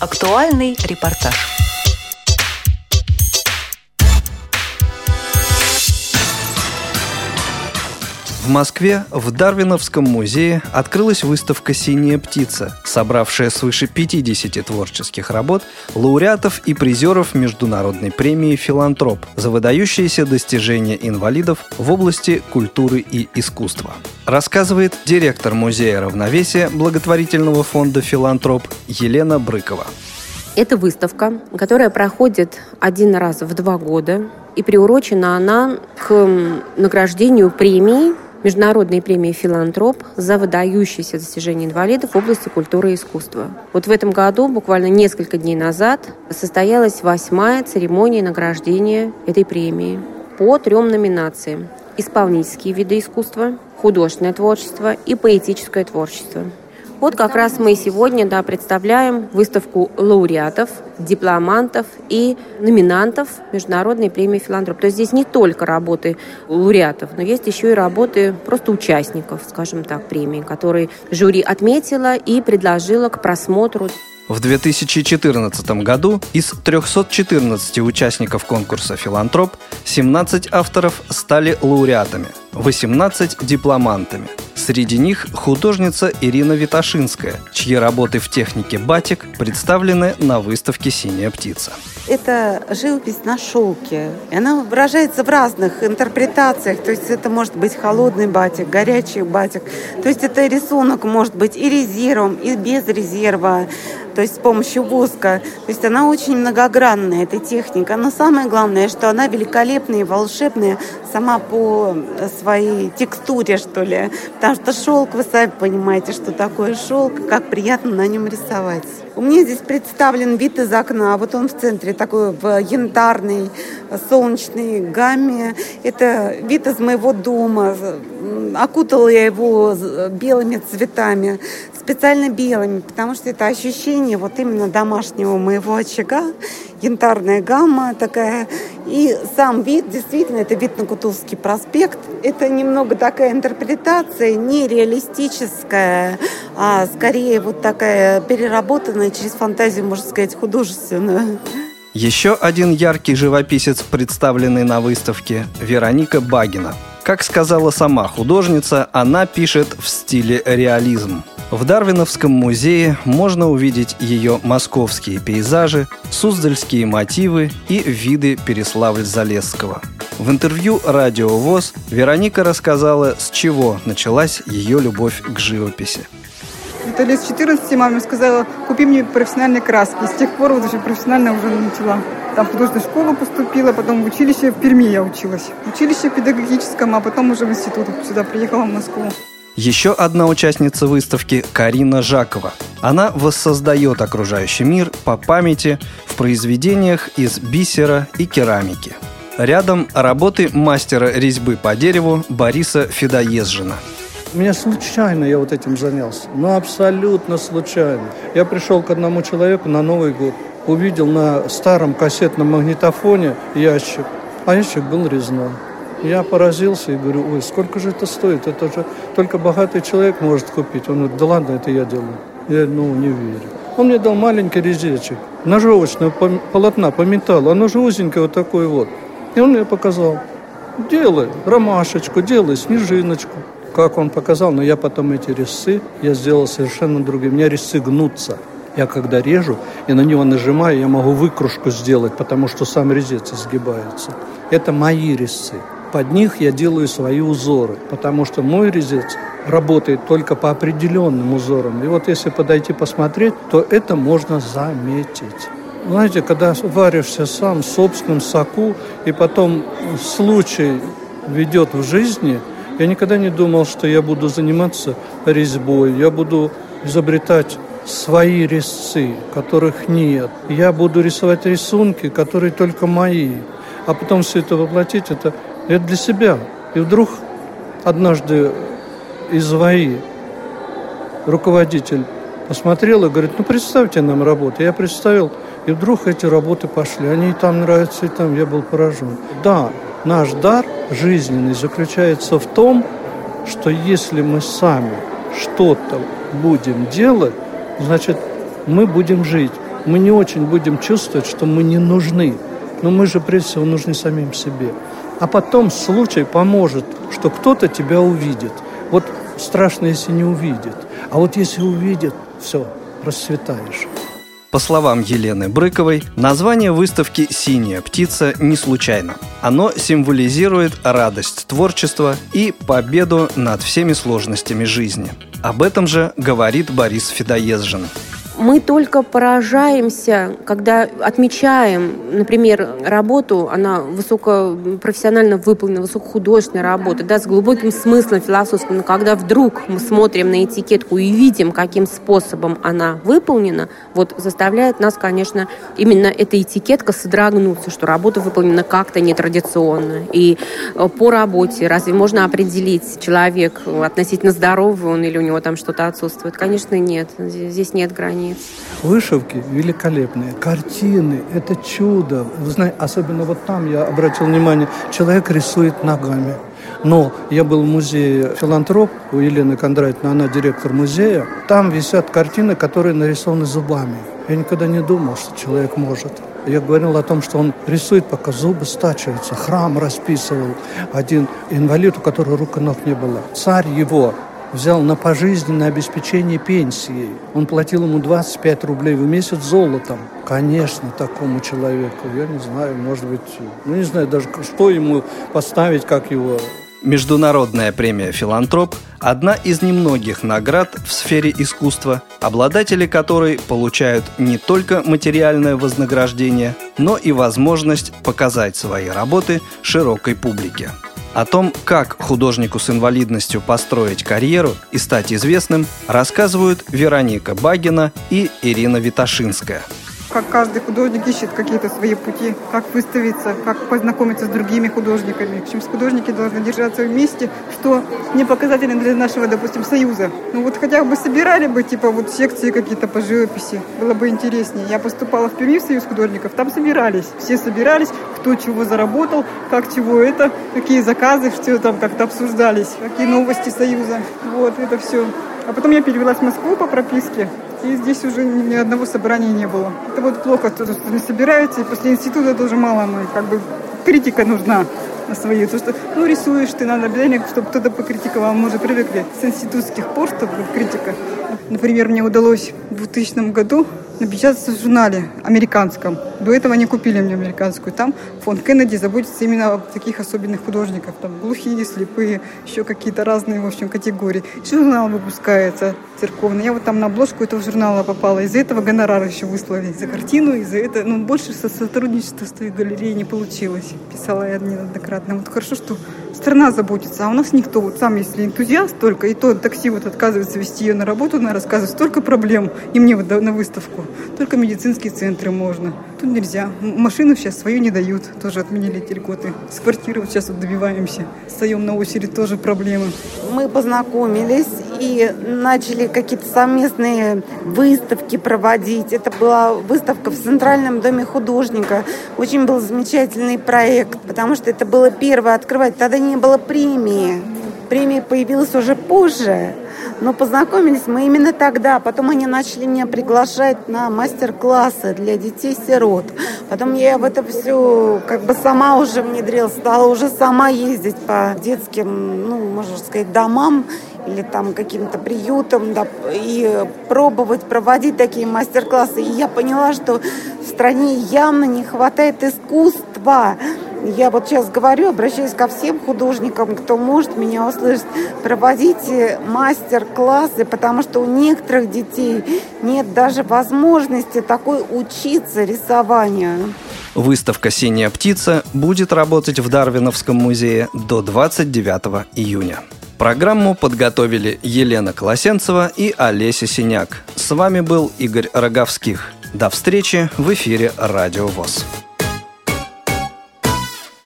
Актуальный репортаж. В Москве в Дарвиновском музее открылась выставка «Синяя птица», собравшая свыше 50 творческих работ лауреатов и призеров Международной премии «Филантроп» за выдающиеся достижения инвалидов в области культуры и искусства. Рассказывает директор Музея равновесия благотворительного фонда «Филантроп» Елена Брыкова. Это выставка, которая проходит один раз в два года, и приурочена она к награждению премии Международной премии «Филантроп» за выдающиеся достижения инвалидов в области культуры и искусства. Вот в этом году, буквально несколько дней назад, состоялась восьмая церемония награждения этой премии по трем номинациям. Исполнительские виды искусства, художественное творчество и поэтическое творчество. Вот как раз мы сегодня да, представляем выставку лауреатов, дипломантов и номинантов Международной премии «Филантроп». То есть здесь не только работы лауреатов, но есть еще и работы просто участников, скажем так, премии, которые жюри отметила и предложила к просмотру. В 2014 году из 314 участников конкурса «Филантроп» 17 авторов стали лауреатами, 18 – дипломантами. Среди них художница Ирина Виташинская, чьи работы в технике батик представлены на выставке «Синяя птица». Это живопись на шелке. И она выражается в разных интерпретациях. То есть это может быть холодный батик, горячий батик. То есть это рисунок может быть и резервом, и без резерва то есть с помощью воска. То есть она очень многогранная, эта техника. Но самое главное, что она великолепная и волшебная сама по своей текстуре, что ли. Потому что шелк, вы сами понимаете, что такое шелк, как приятно на нем рисовать. У меня здесь представлен вид из окна. Вот он в центре, такой в янтарной, солнечной гамме. Это вид из моего дома. Окутала я его белыми цветами специально белыми, потому что это ощущение вот именно домашнего моего очага, янтарная гамма такая. И сам вид, действительно, это вид на Кутузовский проспект. Это немного такая интерпретация, нереалистическая, а скорее вот такая переработанная через фантазию, можно сказать, художественную. Еще один яркий живописец, представленный на выставке – Вероника Багина. Как сказала сама художница, она пишет в стиле реализм. В Дарвиновском музее можно увидеть ее московские пейзажи, суздальские мотивы и виды Переславль-Залесского. В интервью «Радио ВОЗ» Вероника рассказала, с чего началась ее любовь к живописи. Это лет с 14 мама сказала, купи мне профессиональные краски. с тех пор вот уже профессионально уже начала. Там в художественную школу поступила, потом в училище в Перми я училась. В училище педагогическом, а потом уже в институт сюда приехала в Москву. Еще одна участница выставки – Карина Жакова. Она воссоздает окружающий мир по памяти в произведениях из бисера и керамики. Рядом работы мастера резьбы по дереву Бориса Федоезжина. Меня случайно я вот этим занялся. Ну, абсолютно случайно. Я пришел к одному человеку на Новый год. Увидел на старом кассетном магнитофоне ящик. А ящик был резной. Я поразился и говорю, ой, сколько же это стоит? Это же только богатый человек может купить. Он говорит, да ладно, это я делаю. Я, ну, не верю. Он мне дал маленький резечек, ножовочного полотна по металлу. Оно же узенькое вот такое вот. И он мне показал. Делай ромашечку, делай снежиночку. Как он показал, но я потом эти резцы, я сделал совершенно другие. У меня резцы гнутся. Я когда режу и на него нажимаю, я могу выкружку сделать, потому что сам резец изгибается. Это мои резцы. Под них я делаю свои узоры, потому что мой резец работает только по определенным узорам. И вот если подойти посмотреть, то это можно заметить. Знаете, когда варишься сам в собственном соку, и потом случай ведет в жизни, я никогда не думал, что я буду заниматься резьбой, я буду изобретать свои резцы, которых нет. Я буду рисовать рисунки, которые только мои. А потом все это воплотить, это это для себя. И вдруг однажды из ВАИ руководитель посмотрел и говорит, ну представьте нам работу. Я представил, и вдруг эти работы пошли. Они и там нравятся, и там. Я был поражен. Да, наш дар жизненный заключается в том, что если мы сами что-то будем делать, значит, мы будем жить. мы не очень будем чувствовать, что мы не нужны. Но мы же прежде всего нужны самим себе. А потом случай поможет, что кто-то тебя увидит. Вот страшно, если не увидит. А вот если увидит, все, расцветаешь. По словам Елены Брыковой, название выставки «Синяя птица» не случайно. Оно символизирует радость творчества и победу над всеми сложностями жизни. Об этом же говорит Борис Федоезжин мы только поражаемся, когда отмечаем, например, работу, она высокопрофессионально выполнена, высокохудожественная работа, да, с глубоким смыслом философским, но когда вдруг мы смотрим на этикетку и видим, каким способом она выполнена, вот заставляет нас, конечно, именно эта этикетка содрогнуться, что работа выполнена как-то нетрадиционно. И э, по работе разве можно определить, человек относительно здоровый он или у него там что-то отсутствует? Конечно, нет. Здесь нет границ границ. Вышивки великолепные, картины – это чудо. Вы знаете, особенно вот там я обратил внимание, человек рисует ногами. Но я был в музее «Филантроп» у Елены Кондратьевны, она директор музея. Там висят картины, которые нарисованы зубами. Я никогда не думал, что человек может. Я говорил о том, что он рисует, пока зубы стачиваются. Храм расписывал. Один инвалид, у которого рук и ног не было. Царь его взял на пожизненное обеспечение пенсии. Он платил ему 25 рублей в месяц золотом. Конечно, такому человеку, я не знаю, может быть, ну не знаю даже, что ему поставить, как его Международная премия «Филантроп» – одна из немногих наград в сфере искусства, обладатели которой получают не только материальное вознаграждение, но и возможность показать свои работы широкой публике. О том, как художнику с инвалидностью построить карьеру и стать известным, рассказывают Вероника Багина и Ирина Виташинская – как каждый художник ищет какие-то свои пути, как выставиться, как познакомиться с другими художниками. В общем, художники должны держаться вместе, что не показательно для нашего, допустим, союза. Ну вот хотя бы собирали бы, типа, вот секции какие-то по живописи, было бы интереснее. Я поступала в Перми в союз художников, там собирались, все собирались, кто чего заработал, как чего это, какие заказы, что там как-то обсуждались, какие новости союза. Вот, это все. А потом я перевелась в Москву по прописке, и здесь уже ни одного собрания не было. Это вот плохо, что не собираете, после института тоже мало, ну, как бы критика нужна на свои. То, что, ну, рисуешь ты, надо обязательно, чтобы кто-то покритиковал. Мы уже привыкли с институтских пор, чтобы критика. Например, мне удалось в 2000 году напечататься в журнале американском. До этого они купили мне американскую. Там фонд Кеннеди заботится именно о таких особенных художниках. Там глухие, слепые, еще какие-то разные, в общем, категории. Еще журнал выпускается церковный. Я вот там на обложку этого журнала попала. Из-за этого гонорар еще выслали за картину. Из-за этого, ну, больше со сотрудничества с той галереей не получилось. Писала я неоднократно. Вот хорошо, что страна заботится, а у нас никто. Вот сам, если энтузиаст только, и то такси вот отказывается вести ее на работу, она рассказывает столько проблем, и мне вот на выставку. Только медицинские центры можно. Тут нельзя. Машину сейчас свою не дают. Тоже отменили эти льготы. С квартиры вот сейчас вот добиваемся. Встаем на очередь, тоже проблемы. Мы познакомились и начали какие-то совместные выставки проводить. Это была выставка в Центральном доме художника. Очень был замечательный проект, потому что это было первое открывать. Тогда не было премии. Премия появилась уже позже. Но познакомились мы именно тогда. Потом они начали меня приглашать на мастер-классы для детей-сирот. Потом я в это все как бы сама уже внедрилась, стала уже сама ездить по детским, ну, можно сказать, домам или там каким-то приютам, да, и пробовать проводить такие мастер-классы. И я поняла, что в стране явно не хватает искусства. Я вот сейчас говорю, обращаюсь ко всем художникам, кто может меня услышать, проводите мастер-классы, потому что у некоторых детей нет даже возможности такой учиться рисованию. Выставка «Синяя птица» будет работать в Дарвиновском музее до 29 июня. Программу подготовили Елена Колосенцева и Олеся Синяк. С вами был Игорь Роговских. До встречи в эфире «Радио ВОЗ».